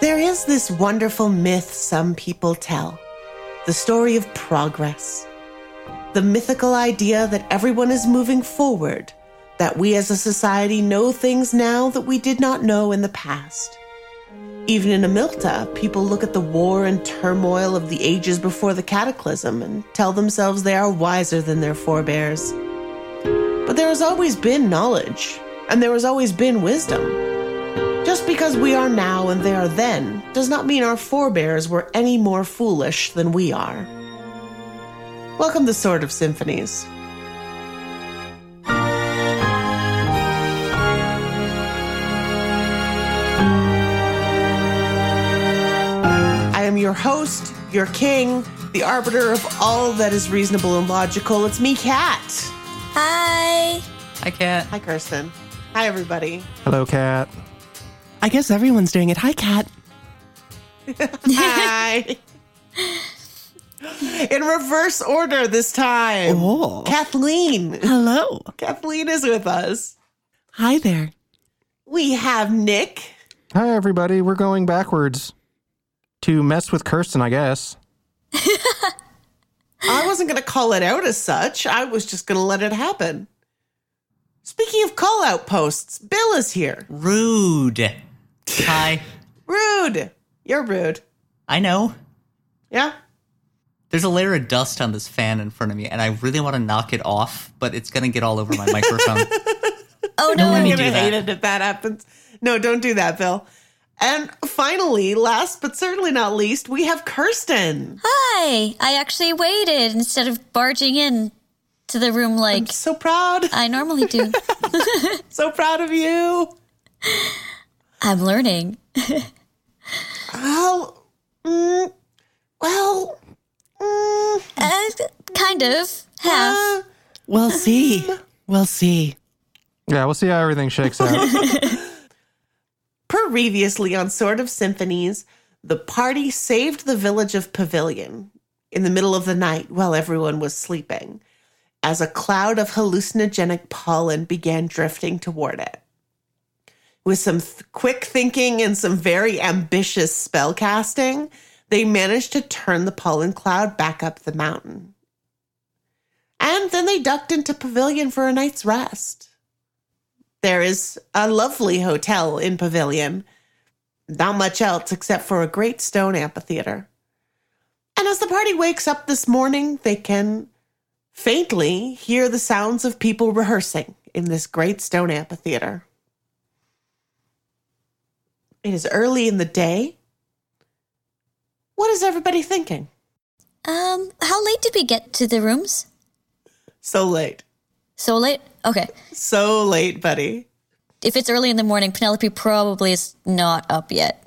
There is this wonderful myth some people tell the story of progress. The mythical idea that everyone is moving forward, that we as a society know things now that we did not know in the past. Even in Amilta, people look at the war and turmoil of the ages before the cataclysm and tell themselves they are wiser than their forebears. But there has always been knowledge, and there has always been wisdom. Just because we are now and they are then does not mean our forebears were any more foolish than we are. Welcome to Sword of Symphonies. I am your host, your king, the arbiter of all that is reasonable and logical. It's me, Kat. Hi. Hi, Kat. Hi, Kirsten. Hi, everybody. Hello, Kat. I guess everyone's doing it. Hi, Kat. Hi. In reverse order this time. Oh. Kathleen. Hello. Kathleen is with us. Hi there. We have Nick. Hi, everybody. We're going backwards to mess with Kirsten, I guess. I wasn't going to call it out as such. I was just going to let it happen. Speaking of call out posts, Bill is here. Rude. Hi. Rude. You're rude. I know. Yeah? There's a layer of dust on this fan in front of me, and I really want to knock it off, but it's going to get all over my microphone. Oh no. me I'm going to hate it if that happens. No, don't do that, Bill. And finally, last but certainly not least, we have Kirsten. Hi. I actually waited instead of barging in to the room like So proud. I normally do. So proud of you. I'm learning. Well, mm, well, mm, Uh, kind of. Half. uh, We'll see. We'll see. Yeah, we'll see how everything shakes out. previously on Sword of Symphonies, the party saved the village of Pavilion in the middle of the night while everyone was sleeping, as a cloud of hallucinogenic pollen began drifting toward it. With some th- quick thinking and some very ambitious spell casting, they managed to turn the pollen cloud back up the mountain. And then they ducked into Pavilion for a night's rest. There is a lovely hotel in Pavilion. Not much else except for a great stone amphitheater. And as the party wakes up this morning, they can faintly hear the sounds of people rehearsing in this great stone amphitheater. It is early in the day. What is everybody thinking? Um, how late did we get to the rooms? So late. So late? Okay. So late, buddy. If it's early in the morning, Penelope probably is not up yet.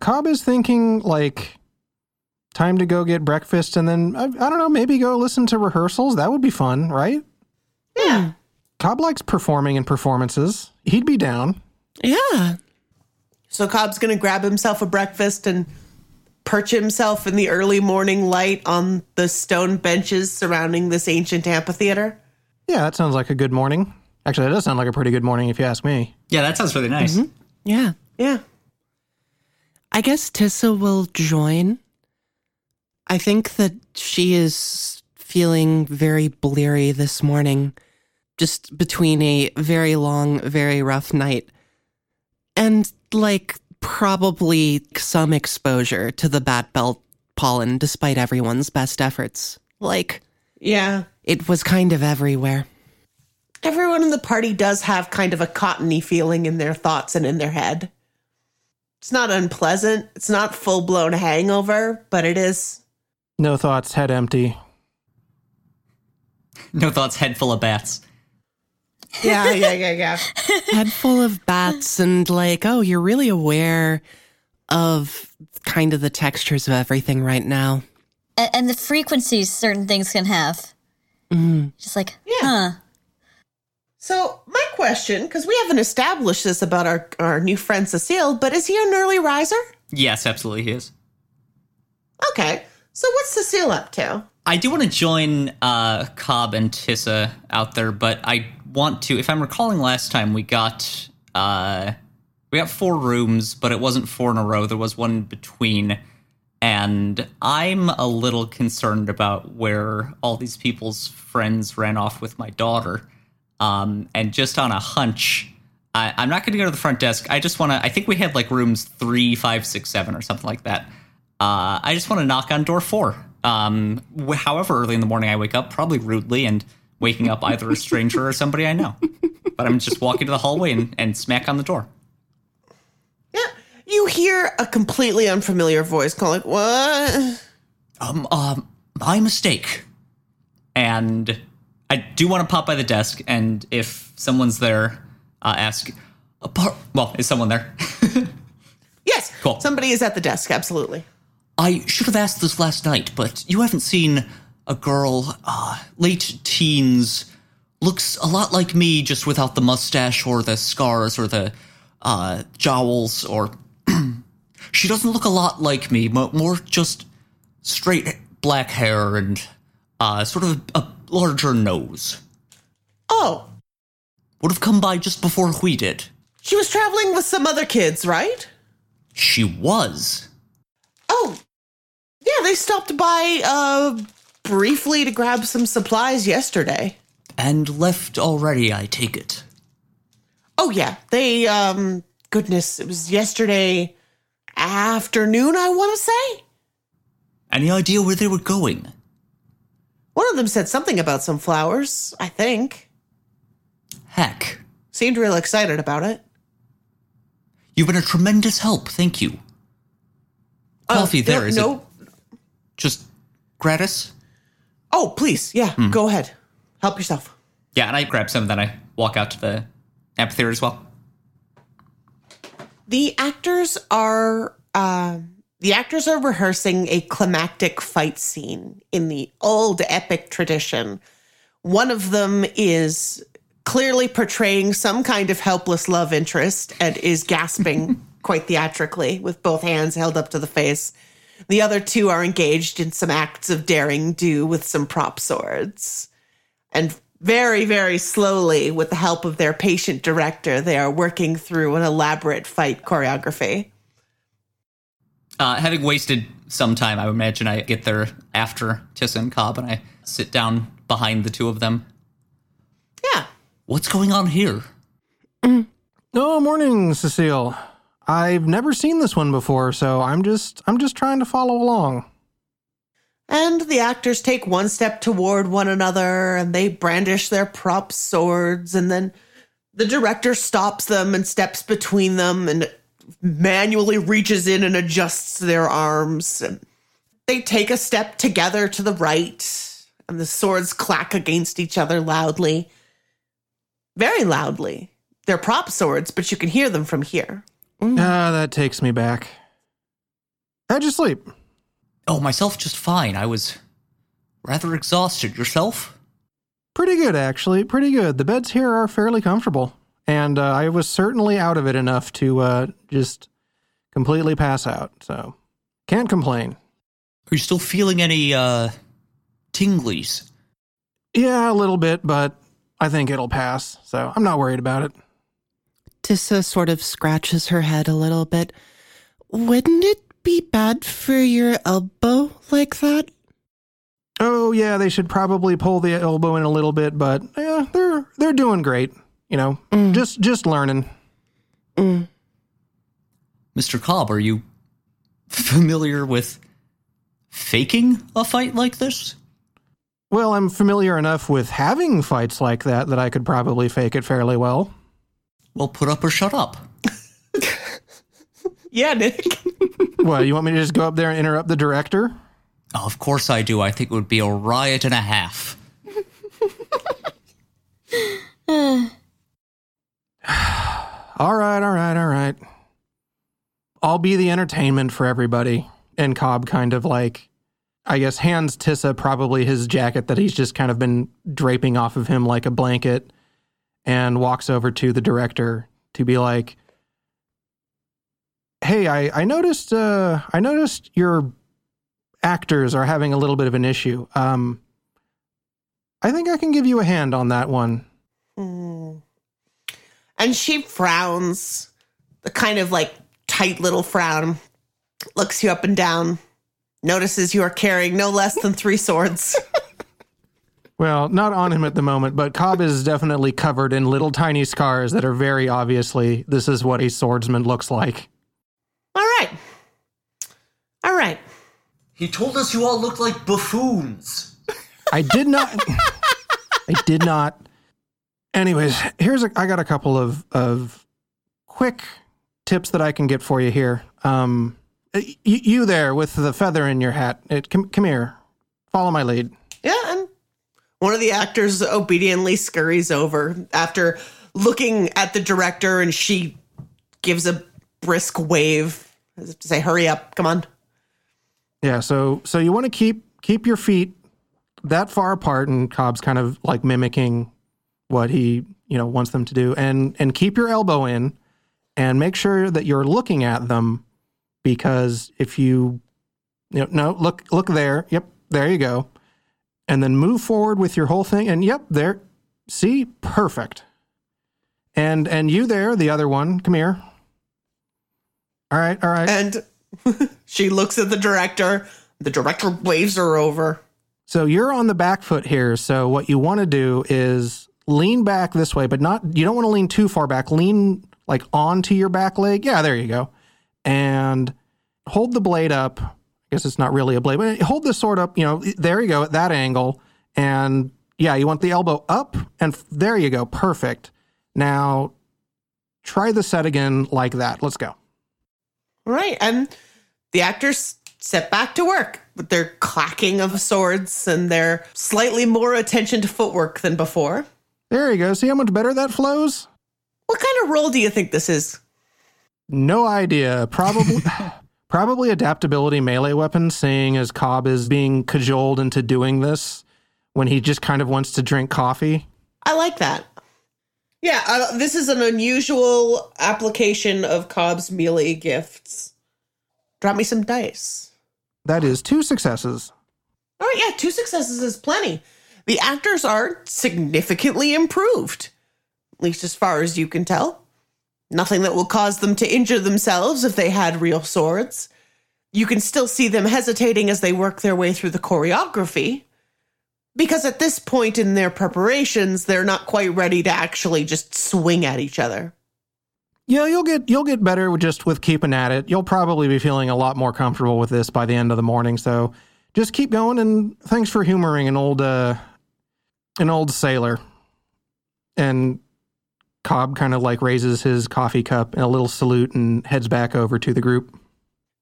Cobb is thinking, like, time to go get breakfast and then, I, I don't know, maybe go listen to rehearsals. That would be fun, right? Yeah. Cobb likes performing in performances. He'd be down. Yeah. So Cobb's going to grab himself a breakfast and perch himself in the early morning light on the stone benches surrounding this ancient amphitheater. Yeah, that sounds like a good morning. Actually, that does sound like a pretty good morning if you ask me. yeah, that sounds really nice. Mm-hmm. Yeah. Yeah. I guess Tissa will join. I think that she is feeling very bleary this morning, just between a very long, very rough night and like probably some exposure to the Bat Bell pollen despite everyone's best efforts. Like, Yeah. It was kind of everywhere. Everyone in the party does have kind of a cottony feeling in their thoughts and in their head. It's not unpleasant. It's not full blown hangover, but it is. No thoughts, head empty. No thoughts, head full of bats. Yeah, yeah, yeah, yeah. head full of bats and like oh you're really aware of kind of the textures of everything right now And, and the frequencies certain things can have. Just like, Yeah. huh. So, my question, because we haven't established this about our, our new friend Cecile, but is he an early riser? Yes, absolutely, he is. Okay. So, what's Cecile up to? I do want to join uh, Cobb and Tissa out there, but I want to. If I'm recalling last time, we got uh, we got four rooms, but it wasn't four in a row. There was one between, and I'm a little concerned about where all these people's friends ran off with my daughter. Um, and just on a hunch, I, I'm not going to go to the front desk. I just want to. I think we had like rooms three, five, six, seven, or something like that. Uh, I just want to knock on door four. Um, however early in the morning I wake up, probably rudely and waking up either a stranger or somebody I know. But I'm just walking to the hallway and, and smack on the door. Yeah. You hear a completely unfamiliar voice calling, What? Um, um, my mistake. And I do want to pop by the desk, and if someone's there, uh, ask. Apart, well, is someone there? Yes. Cool. Somebody is at the desk, absolutely. I should have asked this last night, but you haven't seen a girl, uh, late teens, looks a lot like me, just without the mustache or the scars or the uh, jowls, or she doesn't look a lot like me, mo- more just straight black hair and uh, sort of a larger nose. Oh, Would have come by just before we did. she was traveling with some other kids, right? She was. Oh, yeah, they stopped by uh briefly to grab some supplies yesterday. And left already, I take it. Oh yeah, they um goodness, it was yesterday afternoon, I want to say. Any idea where they were going? One of them said something about some flowers, I think. Heck. Seemed real excited about it. You've been a tremendous help, thank you. Coffee Uh, there, no, is no. it just gratis? Oh, please, yeah, go ahead. Help yourself. Yeah, and I grab some, then I walk out to the amphitheater as well. The actors are um the actors are rehearsing a climactic fight scene in the old epic tradition. One of them is clearly portraying some kind of helpless love interest and is gasping quite theatrically with both hands held up to the face. The other two are engaged in some acts of daring do with some prop swords. And very, very slowly, with the help of their patient director, they are working through an elaborate fight choreography. Uh, having wasted some time, I imagine I get there after Tissa and Cobb, and I sit down behind the two of them. Yeah. What's going on here? Oh, morning, Cecile. I've never seen this one before, so I'm just I'm just trying to follow along. And the actors take one step toward one another and they brandish their prop swords. And then the director stops them and steps between them and manually reaches in and adjusts their arms. And they take a step together to the right, and the swords clack against each other loudly. Very loudly. They're prop swords, but you can hear them from here. Ah, that takes me back. How'd you sleep? Oh, myself just fine. I was rather exhausted. Yourself? Pretty good, actually. Pretty good. The beds here are fairly comfortable, and uh, I was certainly out of it enough to uh, just completely pass out. So can't complain. Are you still feeling any, uh, tinglies? Yeah, a little bit, but I think it'll pass. So I'm not worried about it. Tissa sort of scratches her head a little bit. Wouldn't it be bad for your elbow like that? Oh yeah, they should probably pull the elbow in a little bit, but yeah, they're they're doing great. You know, just just learning. Mm. Mr. Cobb, are you familiar with faking a fight like this? Well, I'm familiar enough with having fights like that that I could probably fake it fairly well. Well, put up or shut up. Yeah, Nick. What, you want me to just go up there and interrupt the director? Oh, of course I do. I think it would be a riot and a half. All right, all right, all right. I'll be the entertainment for everybody. And Cobb kind of like, I guess, hands Tissa probably his jacket that he's just kind of been draping off of him like a blanket and walks over to the director to be like, Hey, I, I noticed uh I noticed your actors are having a little bit of an issue. Um I think I can give you a hand on that one. Hmm. And she frowns, the kind of like tight little frown, looks you up and down, notices you are carrying no less than three swords. Well, not on him at the moment, but Cobb is definitely covered in little tiny scars that are very obviously this is what a swordsman looks like. All right. All right. He told us you all looked like buffoons. I did not. I did not. Anyways, here's a, I got a couple of of quick tips that I can get for you here. Um, y- you there with the feather in your hat? It, come, come here. Follow my lead. Yeah, and one of the actors obediently scurries over after looking at the director and she gives a brisk wave as if to say, hurry up, come on. Yeah. So so you want to keep keep your feet that far apart, and Cobb's kind of like mimicking what he you know wants them to do, and and keep your elbow in, and make sure that you're looking at them, because if you you know, no look look there, yep, there you go, and then move forward with your whole thing, and yep, there, see, perfect. And and you there, the other one, come here. All right, all right. And she looks at the director. The director waves her over. So you're on the back foot here. So what you want to do is lean back this way, but not you don't want to lean too far back. Lean like onto your back leg. Yeah, there you go. And hold the blade up. I guess it's not really a blade, but hold the sword up, you know, there you go at that angle. And yeah, you want the elbow up and f- there you go. Perfect. Now try the set again like that. Let's go. Right. And the actors set back to work with their clacking of swords and their slightly more attention to footwork than before. There you go. See how much better that flows? What kind of role do you think this is? No idea. Probably probably adaptability melee weapon, seeing as Cobb is being cajoled into doing this when he just kind of wants to drink coffee. I like that. Yeah, uh, this is an unusual application of Cobb's melee gifts. Drop me some dice. That is two successes. All right, yeah, two successes is plenty. The actors are significantly improved, at least as far as you can tell. Nothing that will cause them to injure themselves if they had real swords. You can still see them hesitating as they work their way through the choreography. Because at this point in their preparations, they're not quite ready to actually just swing at each other. Yeah, you'll get you'll get better just with keeping at it. You'll probably be feeling a lot more comfortable with this by the end of the morning. So just keep going and thanks for humoring an old uh an old sailor. And Cobb kind of like raises his coffee cup in a little salute and heads back over to the group.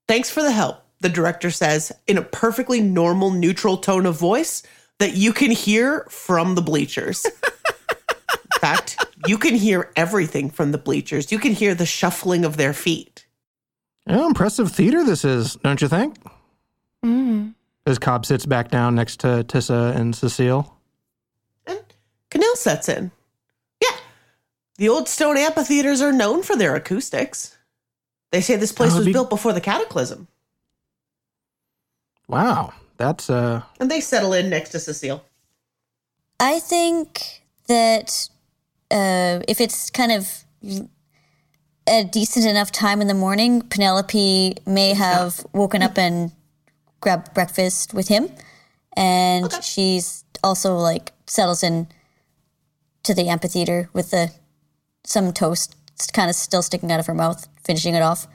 Thanks for the help, the director says in a perfectly normal, neutral tone of voice that you can hear from the bleachers. in fact, you can hear everything from the bleachers. You can hear the shuffling of their feet. Yeah, impressive theater this is, don't you think? Mm. As Cobb sits back down next to Tissa and Cecile. And Canil sets in. Yeah, the old stone amphitheaters are known for their acoustics. They say this place was be- built before the cataclysm. Wow, that's uh And they settle in next to Cecile. I think that uh, if it's kind of a decent enough time in the morning, Penelope may have woken up and grabbed breakfast with him, and she's also like settles in to the amphitheater with the some toast kind of still sticking out of her mouth, finishing it off.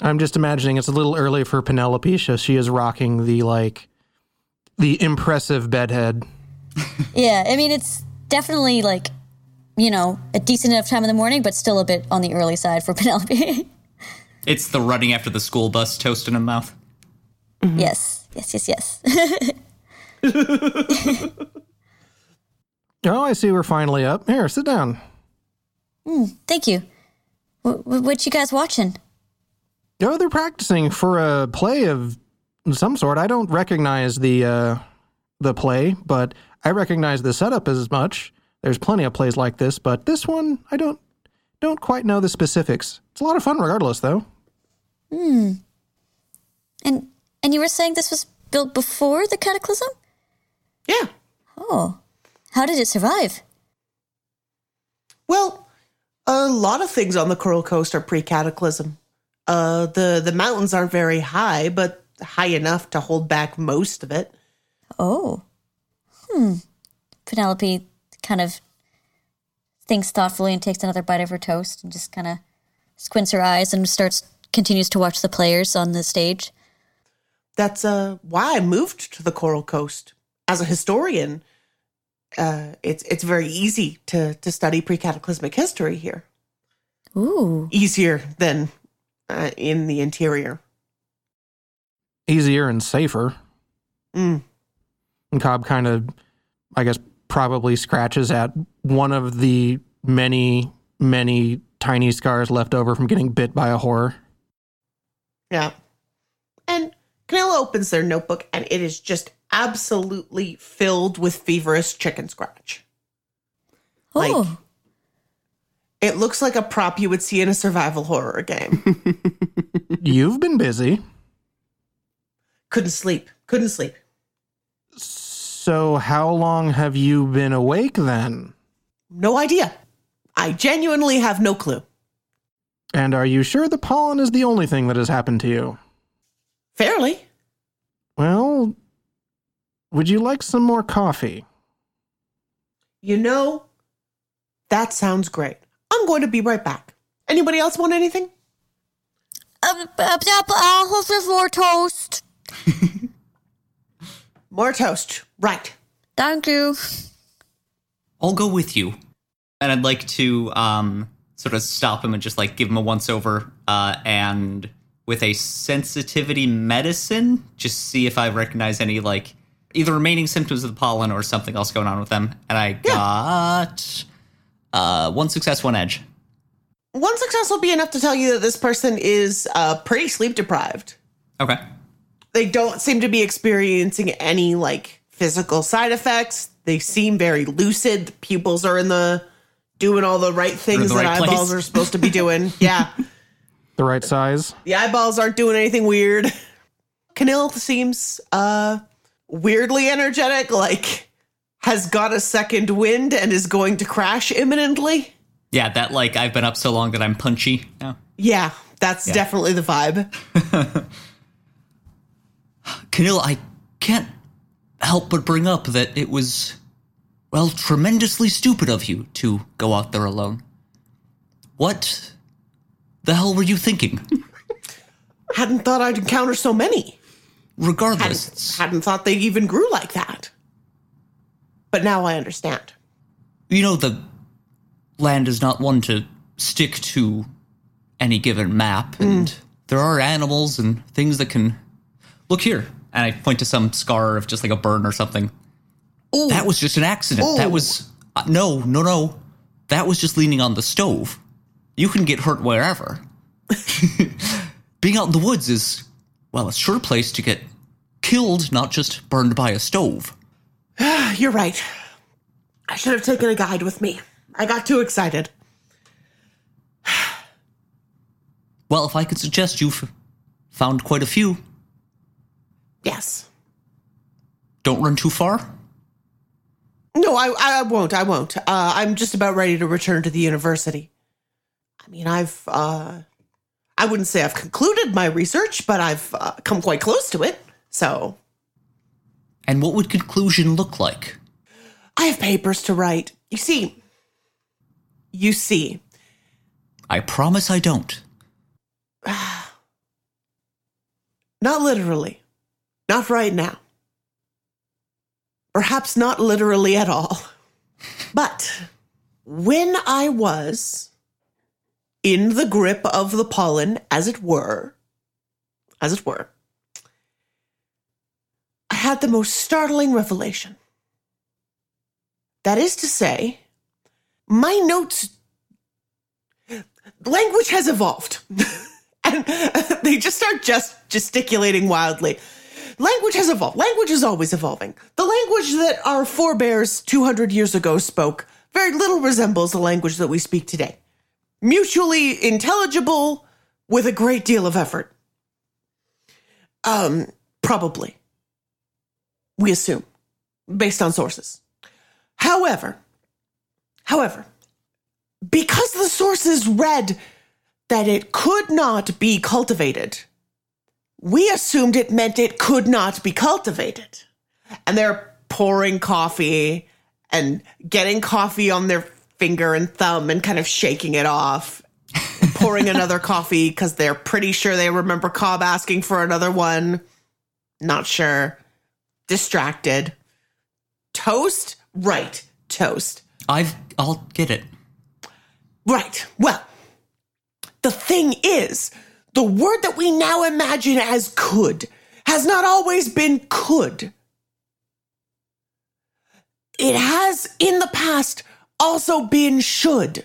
I'm just imagining it's a little early for Penelope, so she is rocking the like the impressive bedhead. Yeah, I mean it's definitely like you know a decent enough time in the morning, but still a bit on the early side for Penelope. It's the running after the school bus toast in a mouth. Mm-hmm. yes, yes, yes, yes. Oh, I see we're finally up. Here, sit down. Mm, thank you. What, what you guys watching? Oh, they're practicing for a play of some sort. I don't recognize the uh the play, but I recognize the setup as much. There's plenty of plays like this, but this one I don't don't quite know the specifics. It's a lot of fun regardless though. Hmm. And and you were saying this was built before the cataclysm? Yeah. Oh, how did it survive? Well, a lot of things on the Coral Coast are pre-cataclysm. Uh, the the mountains aren't very high, but high enough to hold back most of it. Oh. Hmm. Penelope kind of thinks thoughtfully and takes another bite of her toast and just kind of squints her eyes and starts continues to watch the players on the stage. That's uh, why I moved to the Coral Coast. As a historian, uh, it's it's very easy to to study pre-cataclysmic history here. Ooh. Easier than uh, in the interior. Easier and safer. Mm. And Cobb kind of, I guess, probably scratches at one of the many, many tiny scars left over from getting bit by a horror. Yeah. And Canela opens their notebook and it is just absolutely filled with feverish chicken scratch. Like- Oh. It looks like a prop you would see in a survival horror game. You've been busy. Couldn't sleep. Couldn't sleep. So, how long have you been awake then? No idea. I genuinely have no clue. And are you sure the pollen is the only thing that has happened to you? Fairly. Well, would you like some more coffee? You know, that sounds great. I'm going to be right back. Anybody else want anything? Um, uh, I'll have some more toast. More toast. Right. Thank you. I'll go with you. And I'd like to um, sort of stop him and just like give him a once over uh, and with a sensitivity medicine, just see if I recognize any like either remaining symptoms of the pollen or something else going on with them. And I got uh, one success, one edge. One success will be enough to tell you that this person is uh, pretty sleep deprived. Okay. They don't seem to be experiencing any like physical side effects. They seem very lucid. The pupils are in the doing all the right things the that right eyeballs place. are supposed to be doing. yeah. The right size? The eyeballs aren't doing anything weird. Canil seems uh weirdly energetic, like has got a second wind and is going to crash imminently. Yeah, that like I've been up so long that I'm punchy now. Yeah, that's definitely the vibe. Canil, I can't help but bring up that it was, well, tremendously stupid of you to go out there alone. What the hell were you thinking? Hadn't thought I'd encounter so many. Regardless, Hadn't, hadn't thought they even grew like that. But now I understand. you know, the land is not one to stick to any given map, and there are animals and things that can. Look here. And I point to some scar of just like a burn or something. Ooh, That was just an accident. That was. Uh, no, no, no. That was just leaning on the stove. You can get hurt wherever. Being out in the woods is, well, a sure place to get killed, not just burned by a stove. you're right. I should have taken a guide with me. I got too excited. Well, if I could suggest you've found quite a few, Yes. don't run too far. No, I, I won't. I won't. Uh, I'm just about ready to return to the university. I mean, I've, uh, I wouldn't say I've concluded my research, but I've uh, come quite close to it. So And what would conclusion look like? I have papers to write. You see, you see, I promise I don't. not literally, not right now. Perhaps not literally at all. But when I was in the grip of the pollen, as it were, as it were, had the most startling revelation. That is to say, my notes, language has evolved. and they just start just gesticulating wildly. Language has evolved. Language is always evolving. The language that our forebears 200 years ago spoke very little resembles the language that we speak today. Mutually intelligible with a great deal of effort. Um, probably. We assume, based on sources. However, however, because the sources read that it could not be cultivated, we assumed it meant it could not be cultivated. And they're pouring coffee and getting coffee on their finger and thumb and kind of shaking it off, pouring another coffee because they're pretty sure they remember Cobb asking for another one. Not sure. Distracted. Toast? Right. Toast. I've I'll get it. Right. Well, the thing is, the word that we now imagine as could has not always been could. It has in the past also been should.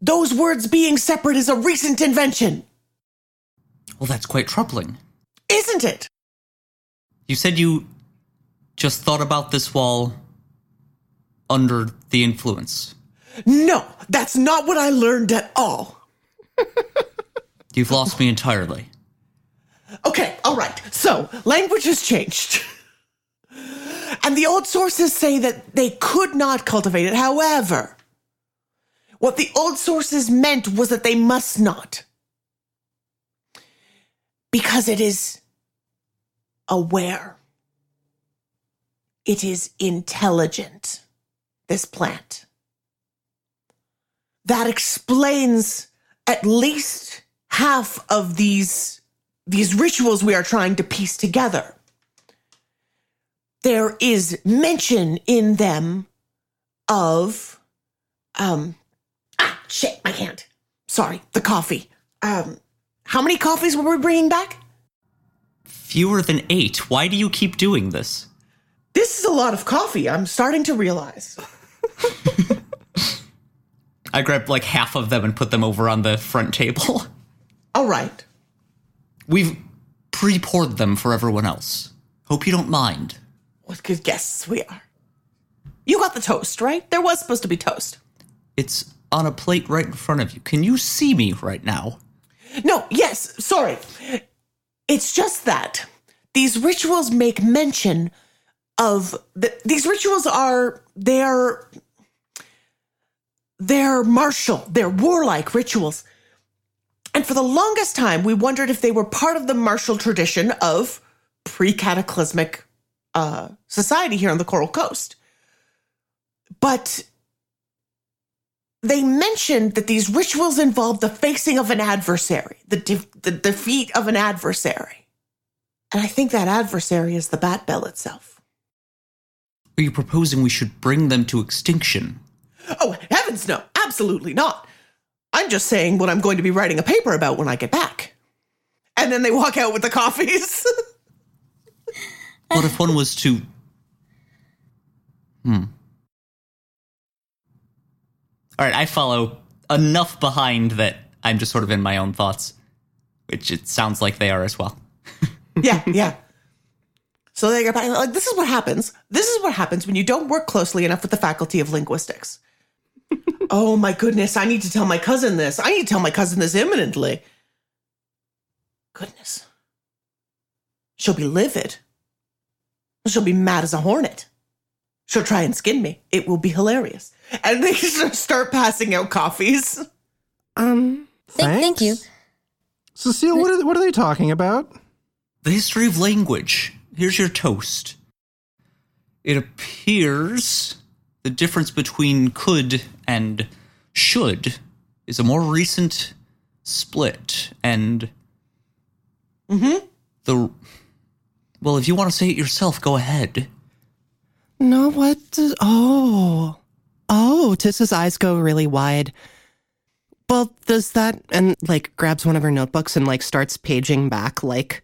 Those words being separate is a recent invention, Well, that's quite troubling. isn't it? You said you just thought about this while under the influence. No, that's not what I learned at all. You've lost me entirely. Okay, all right. So, language has changed. And the old sources say that they could not cultivate it. However, what the old sources meant was that they must not. Because it is aware, it is intelligent, this plant. That explains at least half of these these rituals we are trying to piece together. There is mention in them of um ah shit my hand. Sorry, the coffee. Um how many coffees were we bringing back? Fewer than eight. Why do you keep doing this? This is a lot of coffee. I'm starting to realize. I grabbed like half of them and put them over on the front table. All right. We've pre poured them for everyone else. Hope you don't mind. What good guests we are. You got the toast, right? There was supposed to be toast. It's on a plate right in front of you. Can you see me right now? No, yes, sorry. It's just that these rituals make mention of the, these rituals are they're they're martial, they're warlike rituals. And for the longest time, we wondered if they were part of the martial tradition of pre-cataclysmic uh, society here on the Coral Coast. But they mentioned that these rituals involve the facing of an adversary, the, de- the defeat of an adversary. And I think that adversary is the Bat Bell itself. Are you proposing we should bring them to extinction? Oh, heavens no, absolutely not. I'm just saying what I'm going to be writing a paper about when I get back. And then they walk out with the coffees. What if one was to. Hmm. All right, I follow enough behind that I'm just sort of in my own thoughts, which it sounds like they are as well. yeah, yeah. So they get back, like, this is what happens. This is what happens when you don't work closely enough with the faculty of linguistics. oh my goodness, I need to tell my cousin this. I need to tell my cousin this imminently. Goodness. She'll be livid. She'll be mad as a hornet. She'll try and skin me. It will be hilarious. And they just start passing out coffees. Um, Thank, thank you. Cecile, what are, what are they talking about? The history of language. Here's your toast. It appears the difference between could and should is a more recent split, and Mm-hmm. the. Well, if you want to say it yourself, go ahead. No, what? Does, oh, oh, Tissa's eyes go really wide. Well, does that and like grabs one of her notebooks and like starts paging back like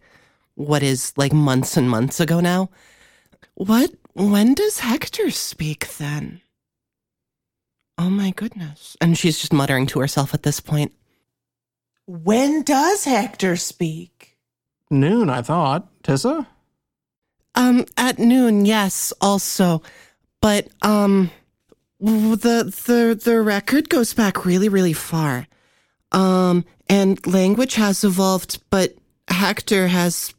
what is like months and months ago now? What? When does Hector speak then? Oh my goodness! And she's just muttering to herself at this point. When does Hector speak? Noon, I thought. Tissa? Um, at noon, yes, also. But um the the the record goes back really, really far. Um, and language has evolved, but Hector has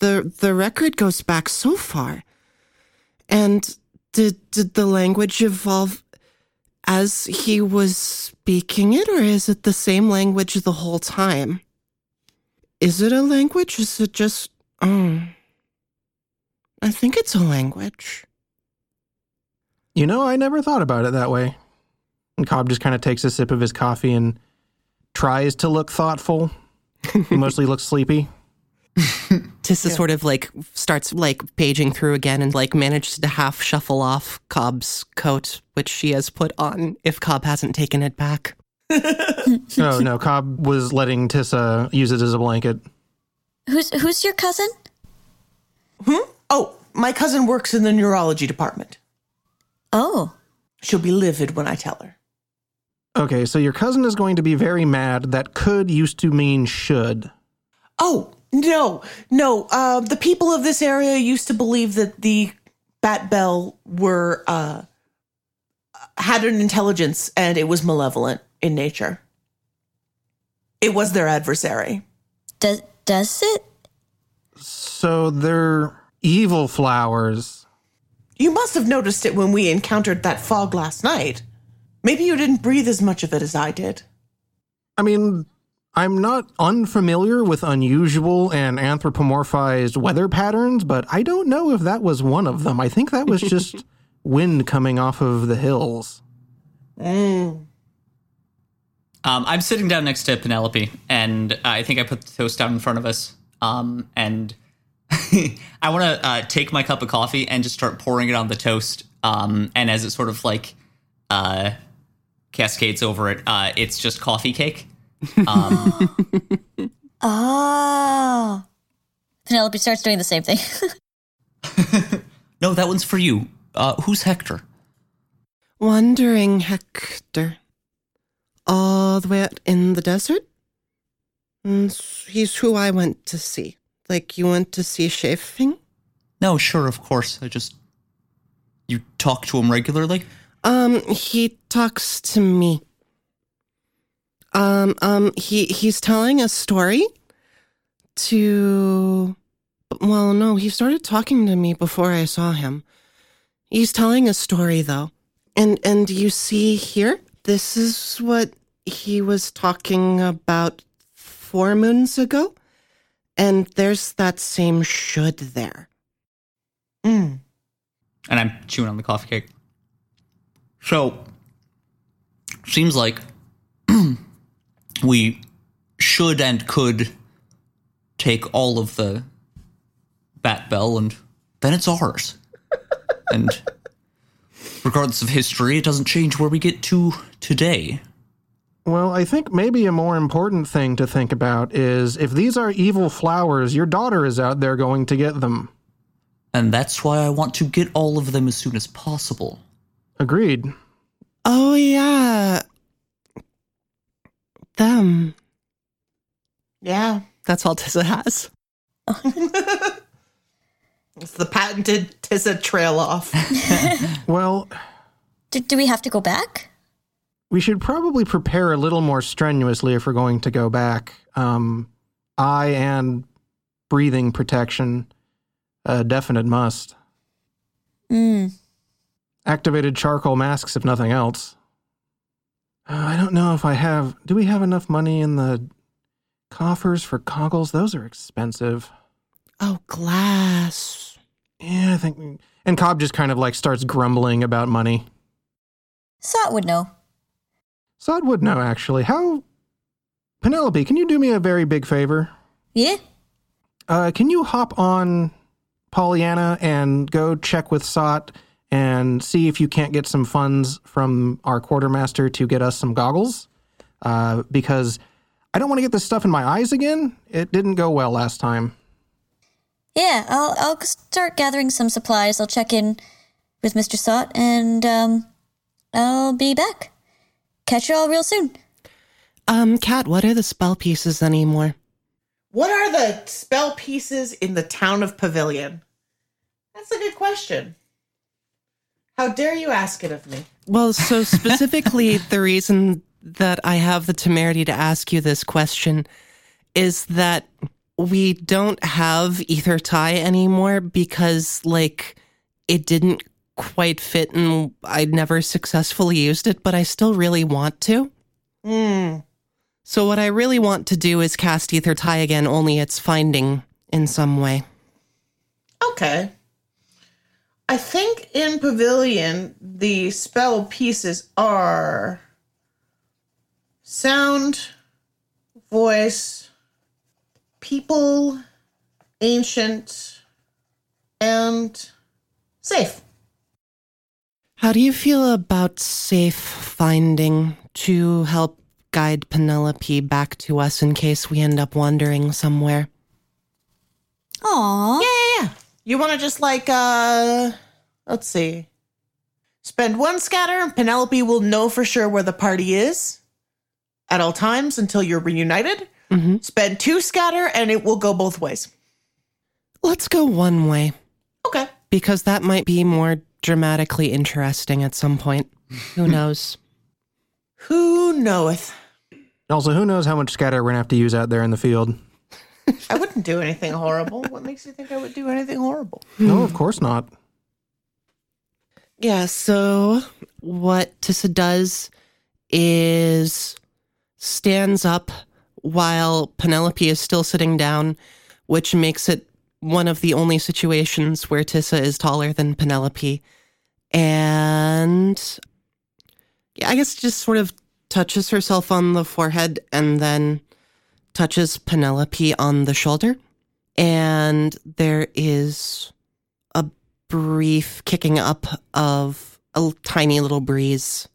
the the record goes back so far. And did did the language evolve as he was speaking it, or is it the same language the whole time? Is it a language? Is it just. Oh. I think it's a language. You know, I never thought about it that way. And Cobb just kind of takes a sip of his coffee and tries to look thoughtful. he mostly looks sleepy. Tissa sort of like starts like paging through again and like manages to half shuffle off Cobb's coat, which she has put on if Cobb hasn't taken it back. oh no, Cobb was letting Tissa use it as a blanket. Who's who's your cousin? Hmm? Oh, my cousin works in the neurology department. Oh, She'll be livid when I tell her. Okay, so your cousin is going to be very mad. That could used to mean should. Oh, no, no. Uh, the people of this area used to believe that the Bat Bell were, uh, had an intelligence and it was malevolent in nature. It was their adversary. does does it? So they're evil flowers. You must have noticed it when we encountered that fog last night. Maybe you didn't breathe as much of it as I did. I mean, I'm not unfamiliar with unusual and anthropomorphized weather patterns, but I don't know if that was one of them. I think that was just wind coming off of the hills. Um, I'm sitting down next to Penelope, and I think I put the toast down in front of us. Um, and I want to uh, take my cup of coffee and just start pouring it on the toast. Um, and as it sort of like uh, cascades over it, uh, it's just coffee cake. Um, Oh. Penelope starts doing the same thing. no, that one's for you. Uh, who's Hector? Wandering Hector. All the way out in the desert? Mm, He's who I went to see. Like, you went to see Chafing? No, sure, of course. I just. You talk to him regularly? Um, he talks to me. Um, um, he he's telling a story to well, no, he started talking to me before I saw him. He's telling a story though. And and you see here, this is what he was talking about four moons ago. And there's that same should there. Mm. and I'm chewing on the coffee cake. So, seems like we should and could take all of the Bat Bell and then it's ours. and regardless of history, it doesn't change where we get to today. Well, I think maybe a more important thing to think about is if these are evil flowers, your daughter is out there going to get them. And that's why I want to get all of them as soon as possible. Agreed. Oh yeah. Them. Yeah. That's all Tissa has. It's the patented Tissa trail off. Well, do, do we have to go back? We should probably prepare a little more strenuously if we're going to go back. Um, eye and breathing protection, a definite must. Mm. Activated charcoal masks, if nothing else. Uh, I don't know if I have. Do we have enough money in the coffers for goggles? Those are expensive. Oh, glass. Yeah, I think. And Cobb just kind of like starts grumbling about money. Sot would know. Sot would know, actually. How. Penelope, can you do me a very big favor? Yeah? Uh, can you hop on Pollyanna and go check with Sot and see if you can't get some funds from our quartermaster to get us some goggles? Uh, because I don't want to get this stuff in my eyes again. It didn't go well last time. Yeah, I'll I'll start gathering some supplies. I'll check in with Mr. Sot and um I'll be back. Catch you all real soon. Um, Kat, what are the spell pieces anymore? what are the spell pieces in the town of Pavilion? That's a good question. How dare you ask it of me? Well, so specifically, the reason that I have the temerity to ask you this question is that we don't have Ether Tie anymore because, like, it didn't quite fit and I'd never successfully used it, but I still really want to. Hmm. So, what I really want to do is cast Ether Tie again, only it's finding in some way. Okay. I think in Pavilion, the spell pieces are sound, voice, people, ancient, and safe. How do you feel about safe finding to help guide Penelope back to us in case we end up wandering somewhere? Aw. Yeah, yeah, yeah. You want to just like, uh, let's see. Spend one scatter, and Penelope will know for sure where the party is at all times until you're reunited. Mhm. Spend two scatter, and it will go both ways. Let's go one way, Okay. because that might be more dramatically interesting at some point. Who knows? Who knoweth? Also, who knows how much scatter we're gonna have to use out there in the field? I wouldn't do anything horrible. What makes you think I would do anything horrible? No, of course not. Yeah, so what Tissa does is stands up while Penelope is still sitting down, which makes it one of the only situations where Tissa is taller than Penelope. And yeah, I guess just sort of touches herself on the forehead and then touches Penelope on the shoulder. And there is a brief kicking up of a tiny little breeze.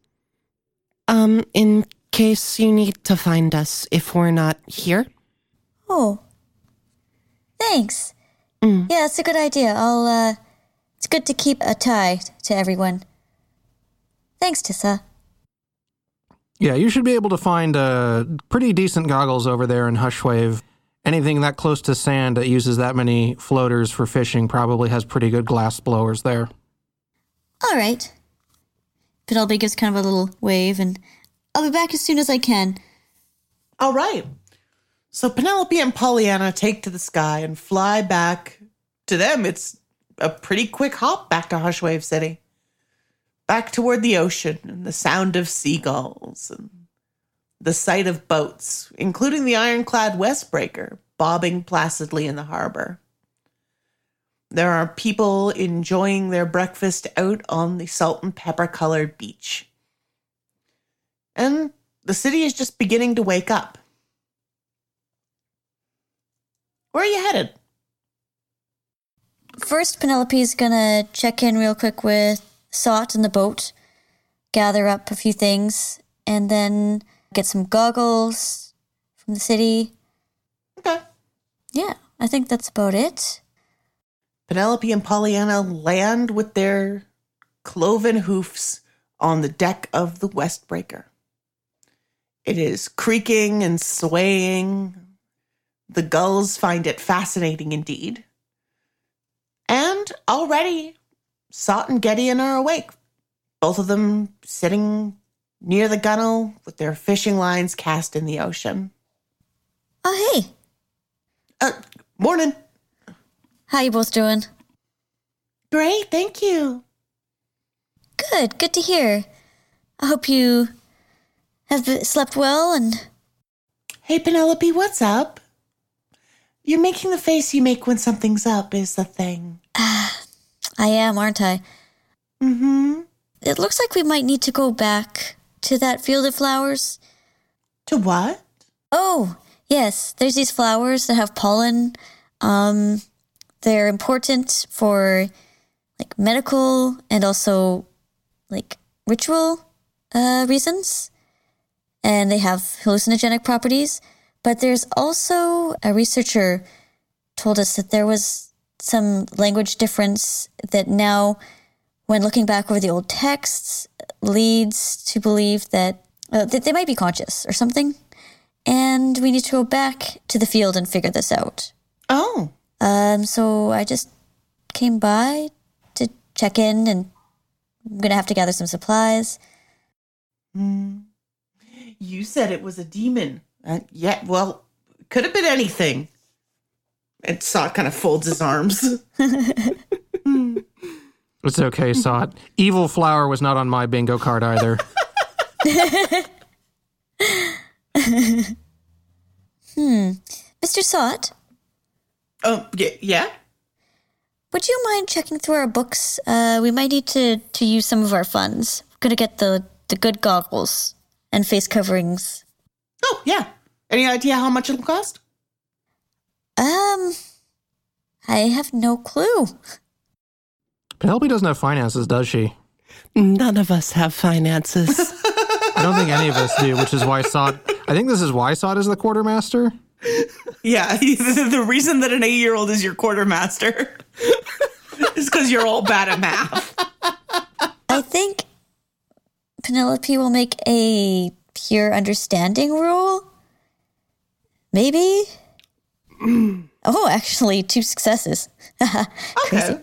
Um, in case you need to find us if we're not here. Oh. Thanks. Mm. Yeah, that's a good idea. I'll, uh, it's good to keep a tie to everyone. Thanks, Tissa. Yeah, you should be able to find uh, pretty decent goggles over there in Hushwave. Anything that close to sand that uses that many floaters for fishing probably has pretty good glass blowers there. All right. Penelope gives kind of a little wave, and I'll be back as soon as I can. All right. So Penelope and Pollyanna take to the sky and fly back. To them, it's a pretty quick hop back to Hushwave City. Back toward the ocean and the sound of seagulls and the sight of boats, including the ironclad Westbreaker, bobbing placidly in the harbor. There are people enjoying their breakfast out on the salt and pepper colored beach. And the city is just beginning to wake up. Where are you headed? First, Penelope's gonna check in real quick with Sot in the boat, gather up a few things, and then get some goggles from the city. Okay. Yeah, I think that's about it. Penelope and Pollyanna land with their cloven hoofs on the deck of the Westbreaker. It is creaking and swaying. The gulls find it fascinating indeed. And already, Sot and Gideon are awake, both of them sitting near the gunwale with their fishing lines cast in the ocean. Oh, hey, Uh, morning. how you both doing? Great, thank you. Good, good to hear. I hope you have slept well and Hey, Penelope, what's up? You're making the face you make when something's up, is the thing. I am, aren't I? Mm hmm. It looks like we might need to go back to that field of flowers. To what? Oh, yes, there's these flowers that have pollen. Um, they're important for like medical and also like ritual uh, reasons, and they have hallucinogenic properties. But there's also a researcher told us that there was some language difference that now, when looking back over the old texts, leads to believe that, uh, that they might be conscious or something and we need to go back to the field and figure this out. Oh, Um, so I just came by to check in, and I'm gonna have to gather some supplies. you said it was a demon. Uh, yeah, well, could have been anything. And Sot kind of folds his arms. It's okay, Sot. Evil flower was not on my bingo card either. Hmm. Mr. Sot, Oh, yeah, yeah. would you mind checking through our books? Uh, we might need to, to use some of our funds. We're gonna get the, the good goggles and face coverings. Oh, yeah. Any idea how much it'll cost? Um, I have no clue. Penelope doesn't have finances, does she? None of us have finances. I don't think any of us do, which is why Sot. I think this is why Sot is the quartermaster. Yeah, the reason that an eight-year-old is your quartermaster is because you're all bad at math. I think Penelope will make a pure understanding rule. Maybe? oh, actually, two successes. Okay.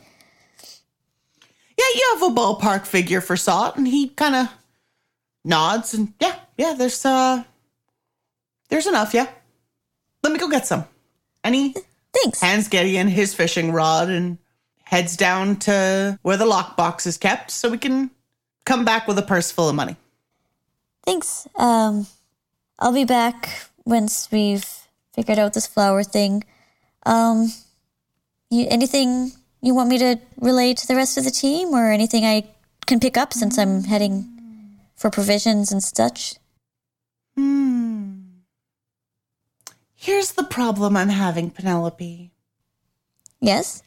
Yeah, you have a ballpark figure for Sot, and he kind of nods, and yeah, yeah, there's uh, there's enough. Yeah, let me go get some. And he Thanks. hands Gideon his fishing rod and heads down to where the lockbox is kept, so we can come back with a purse full of money. Thanks. Um, I'll be back once we've figured out this flower thing. Um, you, anything you want me to relay to the rest of the team, or anything I can pick up since I'm heading for provisions and such? Hmm. Here's the problem I'm having, Penelope. Yes.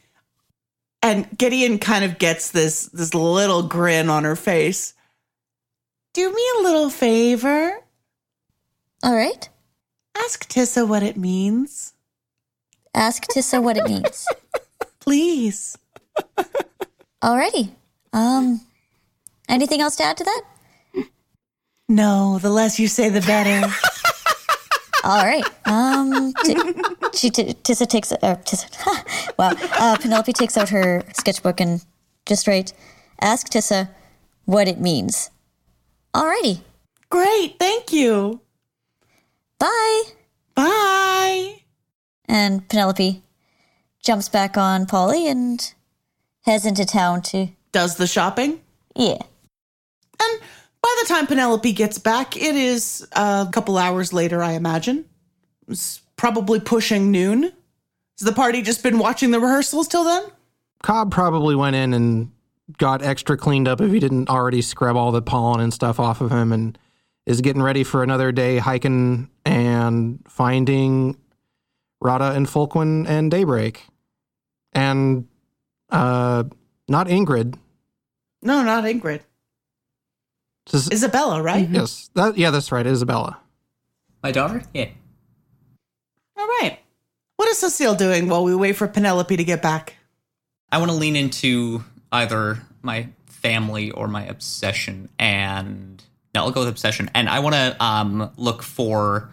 And Gideon kind of gets this this little grin on her face. Do me a little favor. All right. Ask Tissa what it means. Ask Tissa what it means. Please. Alrighty. Um, anything else to add to that? No, the less you say, the better. All right. Um, t- she t- Tissa takes uh, Tissa. wow. Uh, Penelope takes out her sketchbook and just writes, "Ask Tissa what it means." Alrighty. Great, thank you. Bye. Bye. And Penelope jumps back on Polly and heads into town to Does the shopping. yeah. And by the time Penelope gets back, it is a couple hours later, I imagine. It's probably pushing noon. Has the party just been watching the rehearsals till then? Cobb probably went in and got extra cleaned up if he didn't already scrub all the pollen and stuff off of him and is getting ready for another day hiking and finding Rada and Fulquin and Daybreak. And uh not Ingrid. No, not Ingrid. Just- Isabella, right? Yes. That yeah, that's right, Isabella. My daughter? Yeah. All right. What is Cecile doing while we wait for Penelope to get back? I want to lean into either my family or my obsession, and no, I'll go with obsession. And I want to um, look for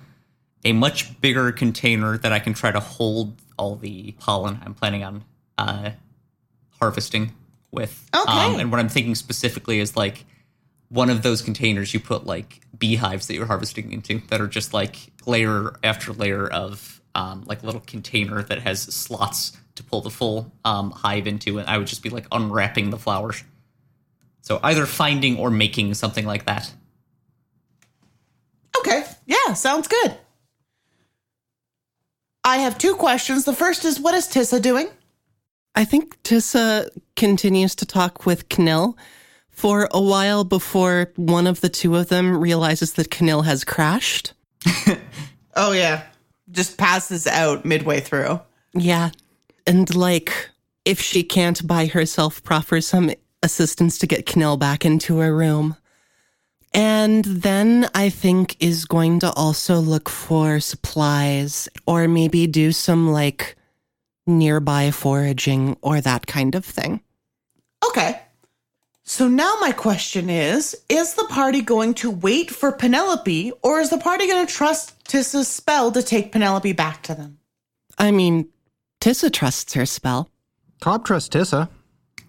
a much bigger container that I can try to hold all the pollen I'm planning on uh, harvesting with. Okay. Um, and what I'm thinking specifically is like one of those containers you put like beehives that you're harvesting into that are just like layer after layer of um, like a little container that has slots to pull the full um, hive into, and I would just be like unwrapping the flowers. So either finding or making something like that. Okay. Yeah, sounds good. I have two questions. The first is what is Tissa doing? I think Tissa continues to talk with Knil for a while before one of the two of them realizes that Knil has crashed. Oh, yeah. Just passes out midway through. Yeah. And like, if she can't by herself, proffer some assistance to get Knil back into her room. And then I think is going to also look for supplies or maybe do some like nearby foraging or that kind of thing. Okay. So now my question is Is the party going to wait for Penelope, or is the party going to trust Tissa's spell to take Penelope back to them? I mean, Tissa trusts her spell. Cobb trusts Tissa.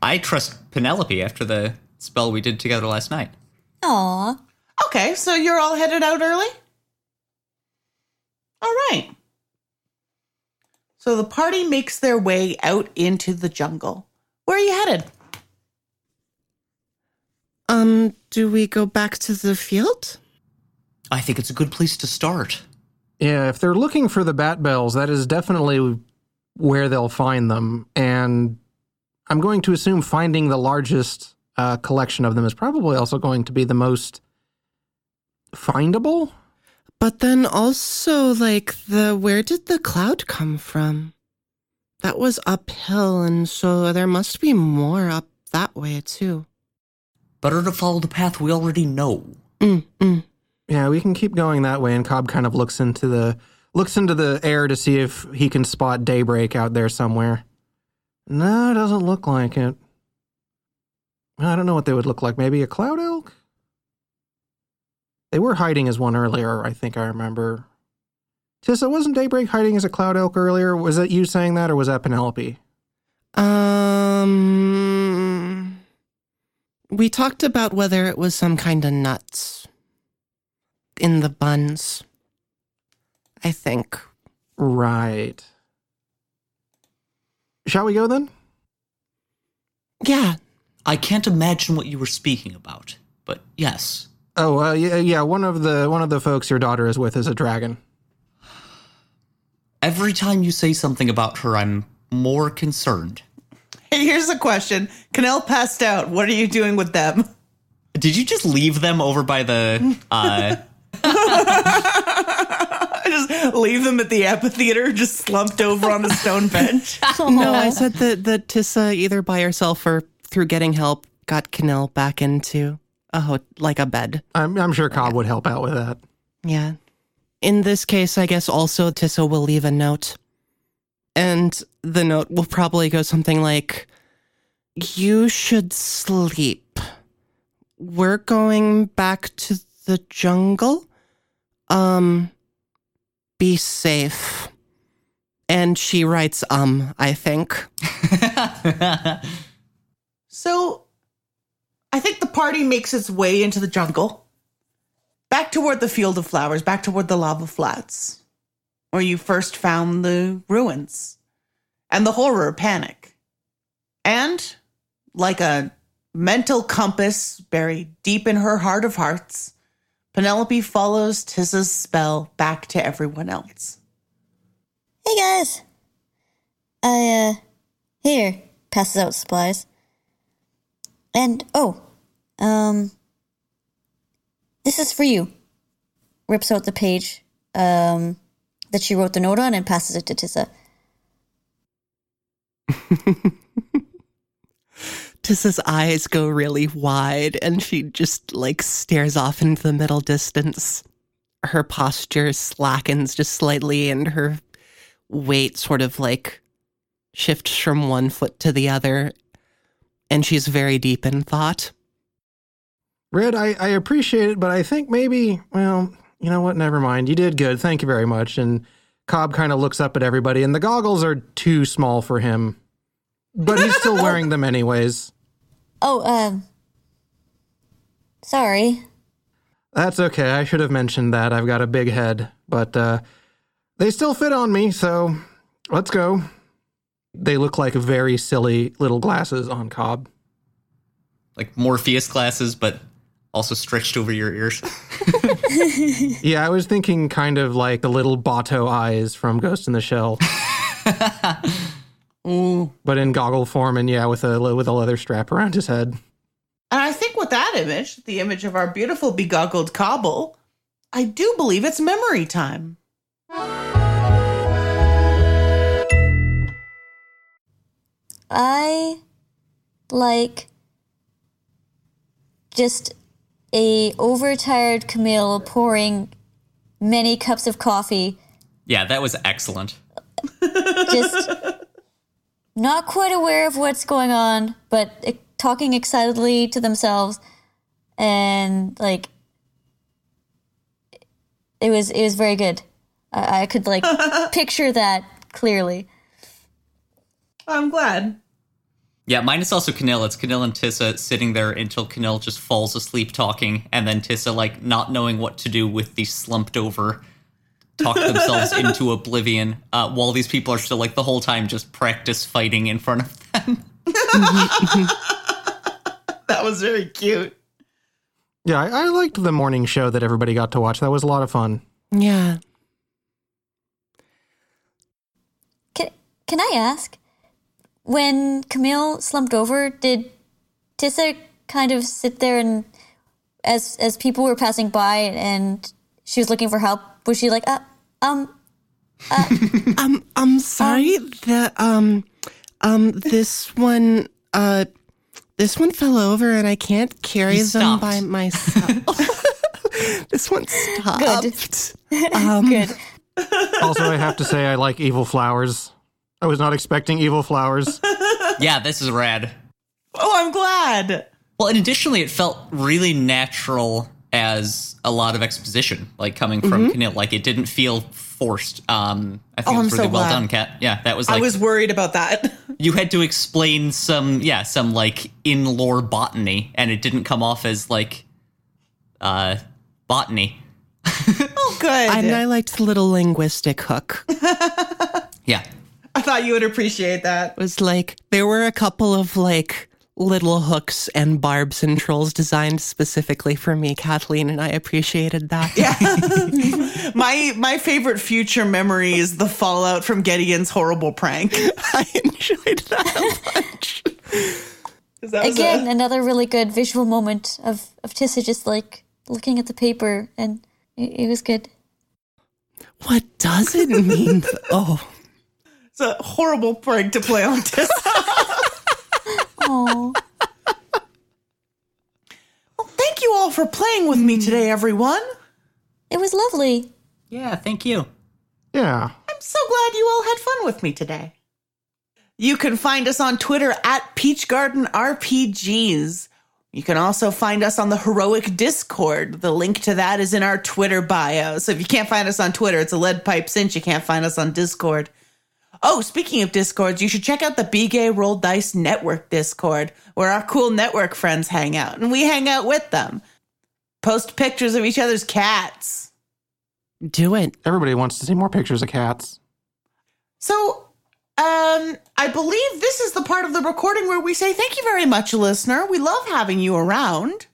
I trust Penelope after the spell we did together last night. Aw. Okay, so you're all headed out early? All right. So the party makes their way out into the jungle. Where are you headed? Um, do we go back to the field? I think it's a good place to start. Yeah, if they're looking for the bat bells, that is definitely where they'll find them. And I'm going to assume finding the largest uh, collection of them is probably also going to be the most findable. But then also, like, the where did the cloud come from? That was uphill, and so there must be more up that way, too. Better to follow the path we already know. Mm, mm. Yeah, we can keep going that way. And Cobb kind of looks into the looks into the air to see if he can spot daybreak out there somewhere. No, it doesn't look like it. I don't know what they would look like. Maybe a cloud elk? They were hiding as one earlier, I think I remember. Tissa, wasn't Daybreak hiding as a cloud elk earlier? Was that you saying that, or was that Penelope? Um, we talked about whether it was some kind of nuts in the buns. I think. Right. Shall we go then? Yeah. I can't imagine what you were speaking about, but yes. Oh, uh, yeah, yeah. One of the one of the folks your daughter is with is a dragon. Every time you say something about her, I'm more concerned. Hey, here's a question. Canel passed out. What are you doing with them? Did you just leave them over by the uh just leave them at the amphitheater, just slumped over on the stone bench. No, I said that that Tissa either by herself or through getting help got Canel back into a ho- like a bed. I'm I'm sure Cobb would help out with that. Yeah. In this case, I guess also Tissa will leave a note. And the note will probably go something like You should sleep. We're going back to the jungle. Um be safe. And she writes um, I think. So I think the party makes its way into the jungle, back toward the field of flowers, back toward the lava flats, where you first found the ruins and the horror panic. And like a mental compass buried deep in her heart of hearts, Penelope follows Tissa's spell back to everyone else. Hey guys. I, uh, here, passes out supplies. And, oh, um, this is for you. Rips out the page, um, that she wrote the note on and passes it to Tissa. Tissa's eyes go really wide and she just like stares off into the middle distance. Her posture slackens just slightly and her weight sort of like shifts from one foot to the other. And she's very deep in thought. Red, I, I appreciate it, but I think maybe, well, you know what? Never mind. You did good. Thank you very much. And Cobb kind of looks up at everybody, and the goggles are too small for him, but he's still wearing them anyways. Oh, um, sorry. That's okay. I should have mentioned that. I've got a big head, but uh, they still fit on me, so let's go. They look like very silly little glasses on Cobb. like Morpheus glasses, but also stretched over your ears. Yeah, I was thinking kind of like the little Batou eyes from Ghost in the Shell, but in goggle form, and yeah, with a with a leather strap around his head. And I think with that image, the image of our beautiful begoggled cobble, I do believe it's memory time. I like just a overtired Camille pouring many cups of coffee, yeah, that was excellent. just not quite aware of what's going on, but uh, talking excitedly to themselves, and like it was it was very good. I, I could like picture that clearly. I'm glad. Yeah, mine is also Canil. It's Canil and Tissa sitting there until Canil just falls asleep talking, and then Tissa, like, not knowing what to do with the slumped over, talk themselves into oblivion, uh, while these people are still, like, the whole time just practice fighting in front of them. That was very cute. Yeah, I, I liked the morning show that everybody got to watch. That was a lot of fun. Yeah. Can Can I ask? When Camille slumped over, did Tissa kind of sit there and, as as people were passing by and she was looking for help, was she like, uh, um, Um, I'm sorry. the um, um, this one, uh, this one fell over, and I can't carry them stopped. by myself. this one stopped. Um, good. Also, I have to say, I like evil flowers. I was not expecting evil flowers. Yeah, this is rad. Oh, I'm glad. Well, and additionally, it felt really natural as a lot of exposition, like coming from Camille. Like it didn't feel forced. Um, I think Oh, it was I'm really so well glad. done, Kat. Yeah, that was like I was worried about that. you had to explain some, yeah, some like in lore botany, and it didn't come off as like uh botany. oh, good. and I liked the little linguistic hook. Yeah, I thought you would appreciate that. It was like there were a couple of like little hooks and barbs and trolls designed specifically for me, Kathleen, and I appreciated that. Yeah. My my favorite future memory is the fallout from Gideon's horrible prank. I enjoyed that a bunch. 'Cause that Again, a- another really good visual moment of of Tissa just like looking at the paper, and it, it was good. What does it mean? oh, it's a horrible prank to play on Tissa. Oh, well, thank you all for playing with me today, mm. everyone. it was lovely. yeah. Thank you. Yeah. I'm so glad you all had fun with me today. You can find us on Twitter at Peach Garden RPGs. You can also find us on the Heroic Discord. The link to that is in our Twitter bio. So if you can't find us on Twitter, it's a lead pipe cinch. You can't find us on Discord. Oh, speaking of Discords, you should check out the Be Gay Roll Dice Network Discord, where our cool network friends hang out, and we hang out with them. Post pictures of each other's cats. do it. Everybody wants to see more pictures of cats. So, um, I believe this is the part of the recording where we say thank you very much, listener. We love having you around.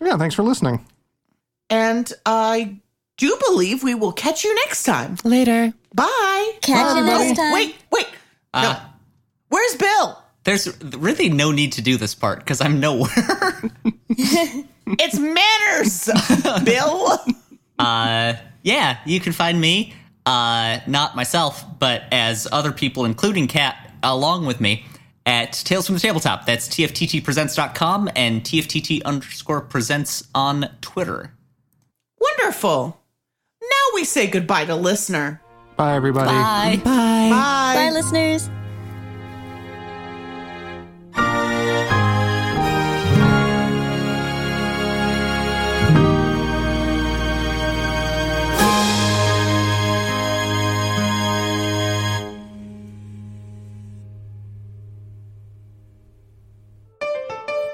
Yeah, thanks for listening. And I do believe we will catch you next time. Later. Bye. Catch you next time. Wait, wait. Uh, no. Where's Bill? There's really no need to do this part because I'm nowhere. It's manners, Bill. uh, yeah, you can find me, uh, not myself, but as other people, including Kat, along with me, at Tales from the Tabletop. That's tfttpresents.com and tftt underscore presents on Twitter. Wonderful. Now we say goodbye to listener. Bye, everybody. Bye. Bye. Bye. Bye, listeners.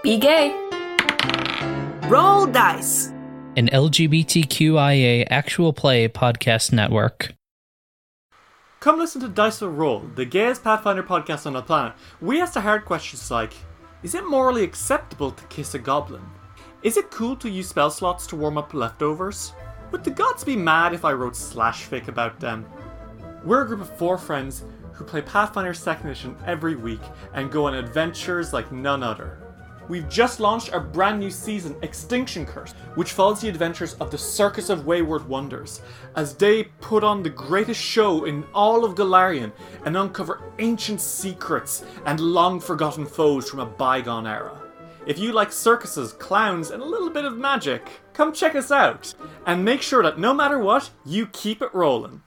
Be gay. Roll dice. an LGBTQIA actual play podcast network. Come listen to Dice Will Roll, the gayest Pathfinder podcast on the planet. We ask the hard questions like Is it morally acceptable to kiss a goblin? Is it cool to use spell slots to warm up leftovers? Would the gods be mad if I wrote slash fic about them? We're a group of four friends who play Pathfinder 2nd Edition every week and go on adventures like none other. We've just launched our brand new season, Extinction Curse, which follows the adventures of the Circus of Wayward Wonders as they put on the greatest show in all of Golarion and uncover ancient secrets and long forgotten foes from a bygone era. If you like circuses, clowns, and a little bit of magic, come check us out. And make sure that no matter what, you keep it rolling.